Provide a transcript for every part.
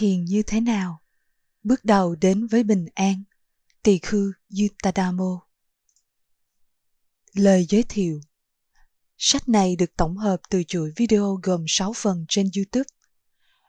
Thiền như thế nào? Bước đầu đến với bình an. Tỳ khư Yutadamo Lời giới thiệu Sách này được tổng hợp từ chuỗi video gồm 6 phần trên YouTube.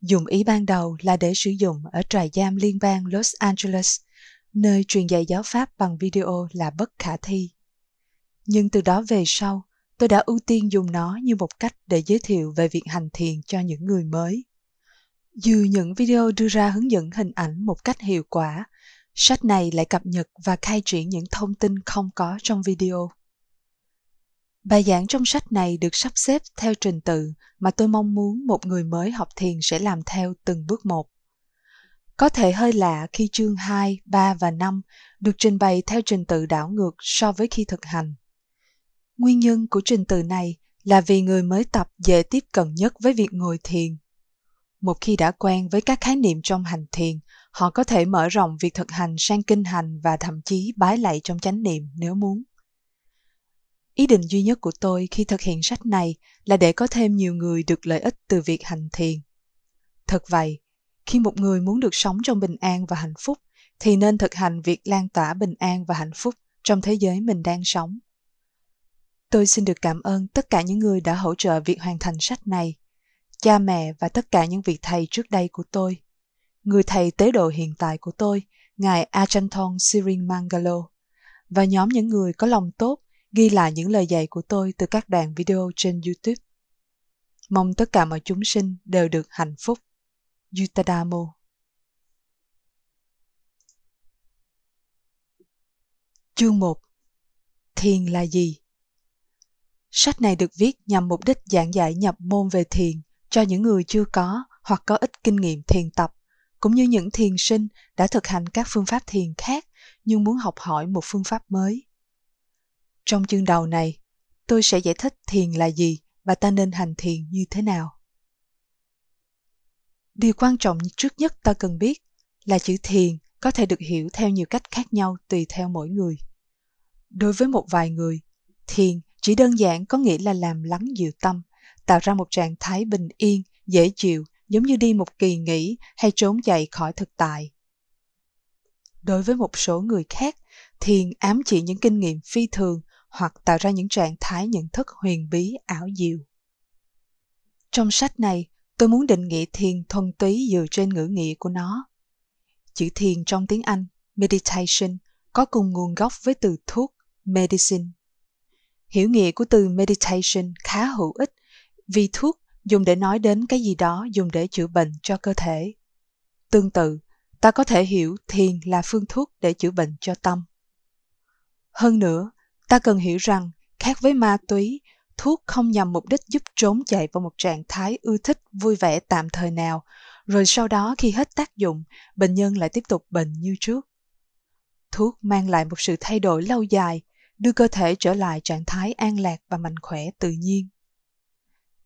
Dụng ý ban đầu là để sử dụng ở trại giam liên bang Los Angeles, nơi truyền dạy giáo pháp bằng video là bất khả thi. Nhưng từ đó về sau, tôi đã ưu tiên dùng nó như một cách để giới thiệu về việc hành thiền cho những người mới. Dù những video đưa ra hướng dẫn hình ảnh một cách hiệu quả, sách này lại cập nhật và khai triển những thông tin không có trong video. Bài giảng trong sách này được sắp xếp theo trình tự mà tôi mong muốn một người mới học thiền sẽ làm theo từng bước một. Có thể hơi lạ khi chương 2, 3 và 5 được trình bày theo trình tự đảo ngược so với khi thực hành. Nguyên nhân của trình tự này là vì người mới tập dễ tiếp cận nhất với việc ngồi thiền. Một khi đã quen với các khái niệm trong hành thiền, họ có thể mở rộng việc thực hành sang kinh hành và thậm chí bái lạy trong chánh niệm nếu muốn. Ý định duy nhất của tôi khi thực hiện sách này là để có thêm nhiều người được lợi ích từ việc hành thiền. Thật vậy, khi một người muốn được sống trong bình an và hạnh phúc thì nên thực hành việc lan tỏa bình an và hạnh phúc trong thế giới mình đang sống. Tôi xin được cảm ơn tất cả những người đã hỗ trợ việc hoàn thành sách này, cha mẹ và tất cả những vị thầy trước đây của tôi. Người thầy tế độ hiện tại của tôi, Ngài Achanthong Sirin Mangalo, và nhóm những người có lòng tốt ghi lại những lời dạy của tôi từ các đoạn video trên YouTube. Mong tất cả mọi chúng sinh đều được hạnh phúc. Yutadamo Chương 1 Thiền là gì? Sách này được viết nhằm mục đích giảng giải nhập môn về thiền cho những người chưa có hoặc có ít kinh nghiệm thiền tập, cũng như những thiền sinh đã thực hành các phương pháp thiền khác nhưng muốn học hỏi một phương pháp mới. Trong chương đầu này, tôi sẽ giải thích thiền là gì và ta nên hành thiền như thế nào. Điều quan trọng trước nhất ta cần biết là chữ thiền có thể được hiểu theo nhiều cách khác nhau tùy theo mỗi người. Đối với một vài người, thiền chỉ đơn giản có nghĩa là làm lắng dịu tâm, tạo ra một trạng thái bình yên, dễ chịu, giống như đi một kỳ nghỉ hay trốn chạy khỏi thực tại. Đối với một số người khác, thiền ám chỉ những kinh nghiệm phi thường hoặc tạo ra những trạng thái nhận thức huyền bí ảo diệu. Trong sách này, tôi muốn định nghĩa thiền thuần túy dựa trên ngữ nghĩa của nó. Chữ thiền trong tiếng Anh, meditation, có cùng nguồn gốc với từ thuốc, medicine. Hiểu nghĩa của từ meditation khá hữu ích vì thuốc dùng để nói đến cái gì đó dùng để chữa bệnh cho cơ thể. Tương tự, ta có thể hiểu thiền là phương thuốc để chữa bệnh cho tâm. Hơn nữa, ta cần hiểu rằng khác với ma túy, thuốc không nhằm mục đích giúp trốn chạy vào một trạng thái ưa thích vui vẻ tạm thời nào, rồi sau đó khi hết tác dụng, bệnh nhân lại tiếp tục bệnh như trước. Thuốc mang lại một sự thay đổi lâu dài, đưa cơ thể trở lại trạng thái an lạc và mạnh khỏe tự nhiên.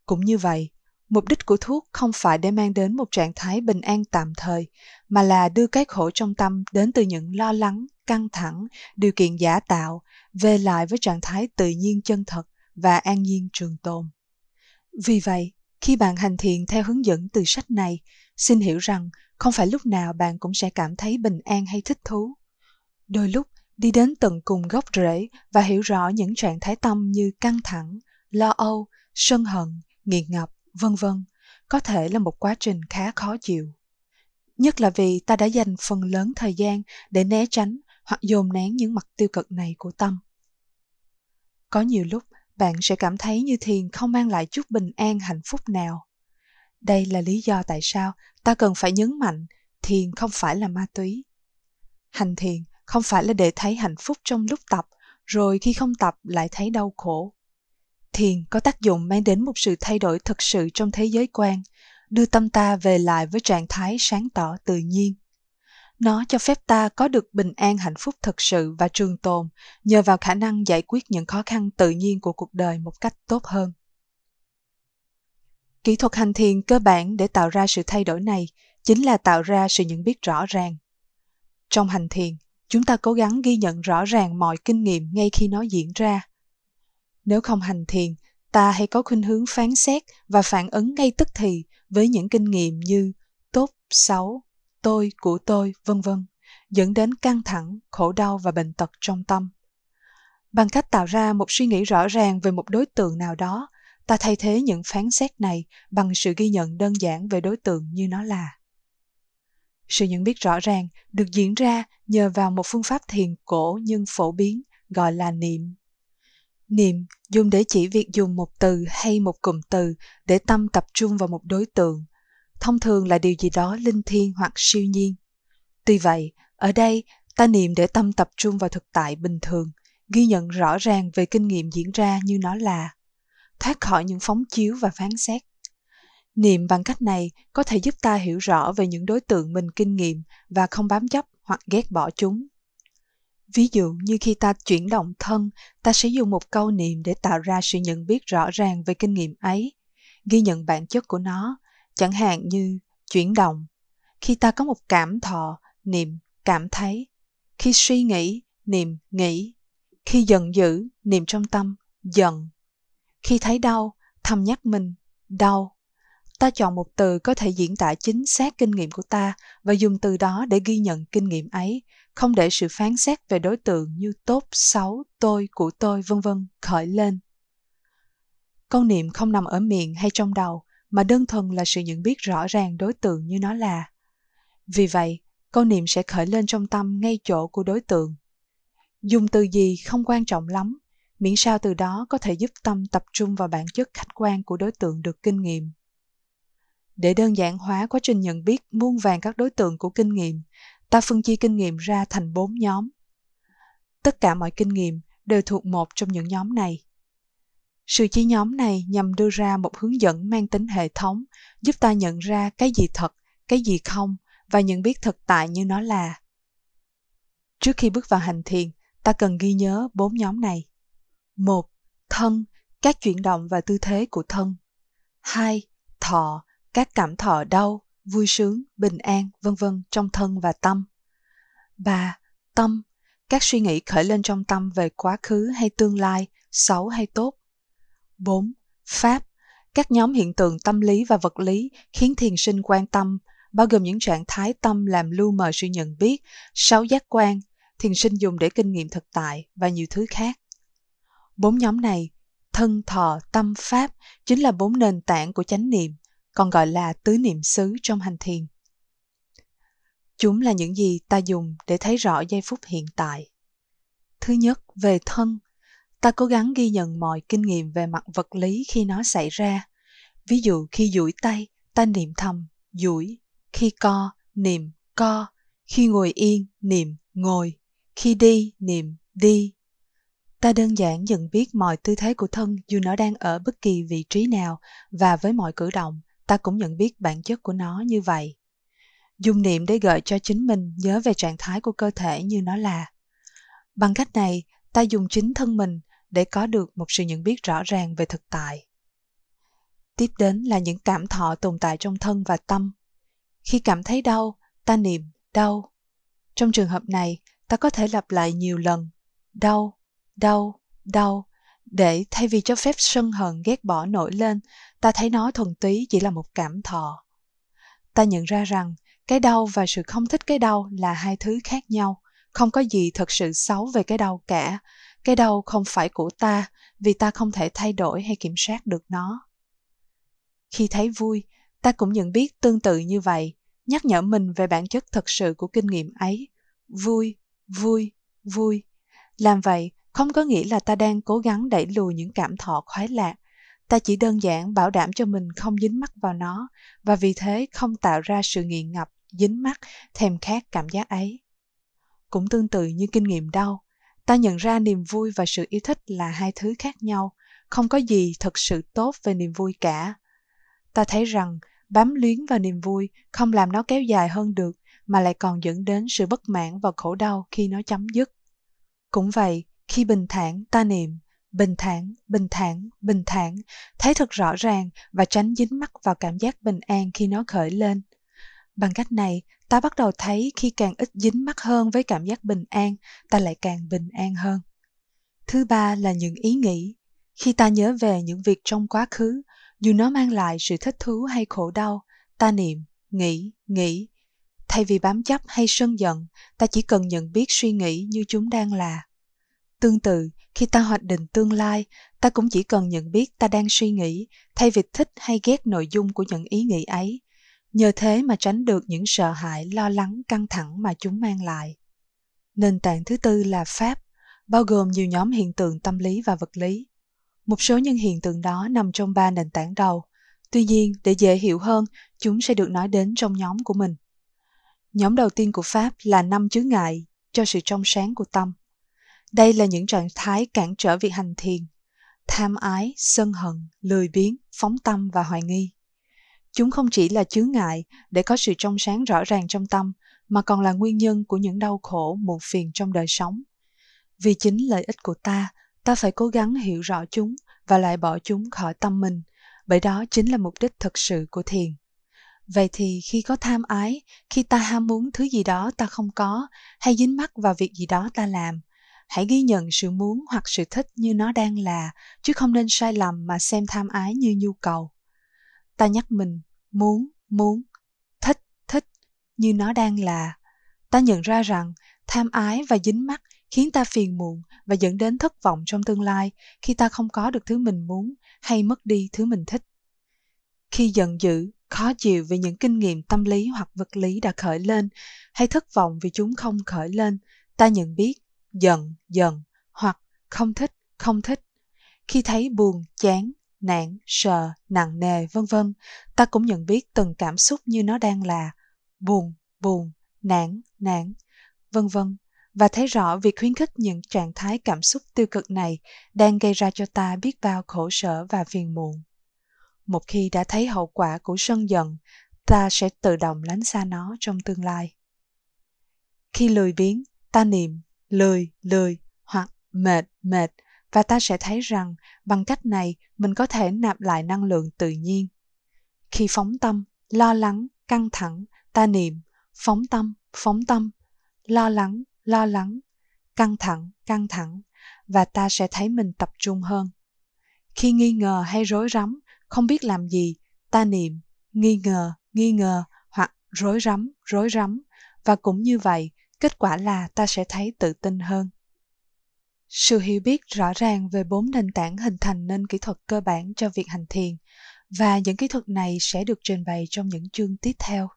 Cũng như vậy, mục đích của thuốc không phải để mang đến một trạng thái bình an tạm thời, mà là đưa cái khổ trong tâm đến từ những lo lắng, căng thẳng, điều kiện giả tạo, về lại với trạng thái tự nhiên chân thật và an nhiên trường tồn. Vì vậy, khi bạn hành thiền theo hướng dẫn từ sách này, xin hiểu rằng không phải lúc nào bạn cũng sẽ cảm thấy bình an hay thích thú. Đôi lúc, đi đến tận cùng gốc rễ và hiểu rõ những trạng thái tâm như căng thẳng, lo âu, sân hận, nghiện ngập, vân vân, có thể là một quá trình khá khó chịu. Nhất là vì ta đã dành phần lớn thời gian để né tránh hoặc dồn nén những mặt tiêu cực này của tâm. Có nhiều lúc bạn sẽ cảm thấy như thiền không mang lại chút bình an hạnh phúc nào. Đây là lý do tại sao ta cần phải nhấn mạnh thiền không phải là ma túy. Hành thiền không phải là để thấy hạnh phúc trong lúc tập, rồi khi không tập lại thấy đau khổ. Thiền có tác dụng mang đến một sự thay đổi thực sự trong thế giới quan, đưa tâm ta về lại với trạng thái sáng tỏ tự nhiên. Nó cho phép ta có được bình an hạnh phúc thực sự và trường tồn nhờ vào khả năng giải quyết những khó khăn tự nhiên của cuộc đời một cách tốt hơn. Kỹ thuật hành thiền cơ bản để tạo ra sự thay đổi này chính là tạo ra sự nhận biết rõ ràng. Trong hành thiền, chúng ta cố gắng ghi nhận rõ ràng mọi kinh nghiệm ngay khi nó diễn ra. Nếu không hành thiền, ta hay có khuynh hướng phán xét và phản ứng ngay tức thì với những kinh nghiệm như tốt, xấu, tôi, của tôi, vân vân, dẫn đến căng thẳng, khổ đau và bệnh tật trong tâm. Bằng cách tạo ra một suy nghĩ rõ ràng về một đối tượng nào đó, ta thay thế những phán xét này bằng sự ghi nhận đơn giản về đối tượng như nó là. Sự nhận biết rõ ràng được diễn ra nhờ vào một phương pháp thiền cổ nhưng phổ biến gọi là niệm. Niệm dùng để chỉ việc dùng một từ hay một cụm từ để tâm tập trung vào một đối tượng, thông thường là điều gì đó linh thiêng hoặc siêu nhiên. Tuy vậy, ở đây ta niệm để tâm tập trung vào thực tại bình thường, ghi nhận rõ ràng về kinh nghiệm diễn ra như nó là, thoát khỏi những phóng chiếu và phán xét. Niệm bằng cách này có thể giúp ta hiểu rõ về những đối tượng mình kinh nghiệm và không bám chấp hoặc ghét bỏ chúng. Ví dụ như khi ta chuyển động thân, ta sẽ dùng một câu niệm để tạo ra sự nhận biết rõ ràng về kinh nghiệm ấy, ghi nhận bản chất của nó, chẳng hạn như chuyển động. Khi ta có một cảm thọ, niệm cảm thấy. Khi suy nghĩ, niệm nghĩ. Khi giận dữ, niệm trong tâm, giận. Khi thấy đau, thầm nhắc mình, đau ta chọn một từ có thể diễn tả chính xác kinh nghiệm của ta và dùng từ đó để ghi nhận kinh nghiệm ấy, không để sự phán xét về đối tượng như tốt, xấu, tôi, của tôi, vân vân, khởi lên. Câu niệm không nằm ở miệng hay trong đầu, mà đơn thuần là sự nhận biết rõ ràng đối tượng như nó là. Vì vậy câu niệm sẽ khởi lên trong tâm ngay chỗ của đối tượng. Dùng từ gì không quan trọng lắm, miễn sao từ đó có thể giúp tâm tập trung vào bản chất khách quan của đối tượng được kinh nghiệm để đơn giản hóa quá trình nhận biết muôn vàng các đối tượng của kinh nghiệm, ta phân chia kinh nghiệm ra thành bốn nhóm. Tất cả mọi kinh nghiệm đều thuộc một trong những nhóm này. Sự chia nhóm này nhằm đưa ra một hướng dẫn mang tính hệ thống, giúp ta nhận ra cái gì thật, cái gì không và nhận biết thực tại như nó là. Trước khi bước vào hành thiền, ta cần ghi nhớ bốn nhóm này. một Thân, các chuyển động và tư thế của thân. hai, Thọ, các cảm thọ đau, vui sướng, bình an, vân vân trong thân và tâm. 3. Tâm, các suy nghĩ khởi lên trong tâm về quá khứ hay tương lai, xấu hay tốt. 4. Pháp, các nhóm hiện tượng tâm lý và vật lý khiến thiền sinh quan tâm, bao gồm những trạng thái tâm làm lưu mờ sự nhận biết, sáu giác quan, thiền sinh dùng để kinh nghiệm thực tại và nhiều thứ khác. Bốn nhóm này, thân thọ, tâm, pháp, chính là bốn nền tảng của chánh niệm, còn gọi là tứ niệm xứ trong hành thiền. Chúng là những gì ta dùng để thấy rõ giây phút hiện tại. Thứ nhất, về thân, ta cố gắng ghi nhận mọi kinh nghiệm về mặt vật lý khi nó xảy ra. Ví dụ khi duỗi tay, ta niệm thầm, duỗi, khi co, niệm, co, khi ngồi yên, niệm, ngồi, khi đi, niệm, đi. Ta đơn giản nhận biết mọi tư thế của thân dù nó đang ở bất kỳ vị trí nào và với mọi cử động ta cũng nhận biết bản chất của nó như vậy. Dùng niệm để gợi cho chính mình nhớ về trạng thái của cơ thể như nó là. Bằng cách này, ta dùng chính thân mình để có được một sự nhận biết rõ ràng về thực tại. Tiếp đến là những cảm thọ tồn tại trong thân và tâm. Khi cảm thấy đau, ta niệm đau. Trong trường hợp này, ta có thể lặp lại nhiều lần. Đau đau đau để thay vì cho phép sân hận ghét bỏ nổi lên, ta thấy nó thuần túy chỉ là một cảm thọ. Ta nhận ra rằng cái đau và sự không thích cái đau là hai thứ khác nhau. Không có gì thật sự xấu về cái đau cả. Cái đau không phải của ta, vì ta không thể thay đổi hay kiểm soát được nó. Khi thấy vui, ta cũng nhận biết tương tự như vậy. Nhắc nhở mình về bản chất thật sự của kinh nghiệm ấy. Vui vui vui. Làm vậy không có nghĩa là ta đang cố gắng đẩy lùi những cảm thọ khoái lạc. Ta chỉ đơn giản bảo đảm cho mình không dính mắc vào nó, và vì thế không tạo ra sự nghiện ngập, dính mắc, thèm khát cảm giác ấy. Cũng tương tự như kinh nghiệm đau, ta nhận ra niềm vui và sự yêu thích là hai thứ khác nhau, không có gì thật sự tốt về niềm vui cả. Ta thấy rằng bám luyến vào niềm vui không làm nó kéo dài hơn được, mà lại còn dẫn đến sự bất mãn và khổ đau khi nó chấm dứt. Cũng vậy khi bình thản ta niệm bình thản bình thản bình thản thấy thật rõ ràng và tránh dính mắc vào cảm giác bình an khi nó khởi lên bằng cách này ta bắt đầu thấy khi càng ít dính mắc hơn với cảm giác bình an ta lại càng bình an hơn thứ ba là những ý nghĩ khi ta nhớ về những việc trong quá khứ dù nó mang lại sự thích thú hay khổ đau ta niệm nghĩ, nghĩ. Thay vì bám chấp hay sân giận, ta chỉ cần nhận biết suy nghĩ như chúng đang là. Tương tự, khi ta hoạch định tương lai, ta cũng chỉ cần nhận biết ta đang suy nghĩ, thay vì thích hay ghét nội dung của những ý nghĩ ấy. Nhờ thế mà tránh được những sợ hãi, lo lắng, căng thẳng mà chúng mang lại. Nền tảng thứ tư là Pháp, bao gồm nhiều nhóm hiện tượng tâm lý và vật lý. Một số những hiện tượng đó nằm trong ba nền tảng đầu. Tuy nhiên, để dễ hiểu hơn, chúng sẽ được nói đến trong nhóm của mình. Nhóm đầu tiên của Pháp là năm chướng ngại cho sự trong sáng của tâm. Đây là những trạng thái cản trở việc hành thiền, tham ái, sân hận, lười biếng, phóng tâm và hoài nghi. Chúng không chỉ là chướng ngại để có sự trong sáng rõ ràng trong tâm, mà còn là nguyên nhân của những đau khổ, muộn phiền trong đời sống. Vì chính lợi ích của ta, ta phải cố gắng hiểu rõ chúng và loại bỏ chúng khỏi tâm mình, bởi đó chính là mục đích thực sự của thiền. Vậy thì khi có tham ái, khi ta ham muốn thứ gì đó ta không có, hay dính mắc vào việc gì đó ta làm, hãy ghi nhận sự muốn hoặc sự thích như nó đang là, chứ không nên sai lầm mà xem tham ái như nhu cầu. Ta nhắc mình, muốn, muốn, thích, thích, như nó đang là. Ta nhận ra rằng tham ái và dính mắc khiến ta phiền muộn và dẫn đến thất vọng trong tương lai khi ta không có được thứ mình muốn hay mất đi thứ mình thích. Khi giận dữ, khó chịu vì những kinh nghiệm tâm lý hoặc vật lý đã khởi lên hay thất vọng vì chúng không khởi lên, ta nhận biết giận, giận hoặc không thích, không thích. Khi thấy buồn, chán, nản, sợ, nặng nề, vân vân, ta cũng nhận biết từng cảm xúc như nó đang là buồn, buồn, nản, nản, vân vân và thấy rõ việc khuyến khích những trạng thái cảm xúc tiêu cực này đang gây ra cho ta biết bao khổ sở và phiền muộn. Một khi đã thấy hậu quả của sân giận, ta sẽ tự động lánh xa nó trong tương lai. Khi lười biếng, ta niệm lười, lười hoặc mệt, mệt và ta sẽ thấy rằng bằng cách này mình có thể nạp lại năng lượng tự nhiên. Khi phóng tâm, lo lắng, căng thẳng, ta niệm, phóng tâm, phóng tâm, lo lắng, lo lắng, căng thẳng, căng thẳng và ta sẽ thấy mình tập trung hơn. Khi nghi ngờ hay rối rắm, không biết làm gì, ta niệm, nghi ngờ, nghi ngờ hoặc rối rắm, rối rắm và cũng như vậy, kết quả là ta sẽ thấy tự tin hơn. Sự hiểu biết rõ ràng về bốn nền tảng hình thành nên kỹ thuật cơ bản cho việc hành thiền và những kỹ thuật này sẽ được trình bày trong những chương tiếp theo.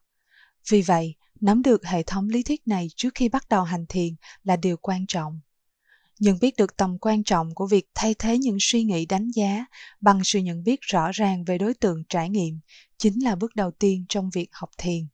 Vì vậy, nắm được hệ thống lý thuyết này trước khi bắt đầu hành thiền là điều quan trọng. Nhận biết được tầm quan trọng của việc thay thế những suy nghĩ đánh giá bằng sự nhận biết rõ ràng về đối tượng trải nghiệm chính là bước đầu tiên trong việc học thiền.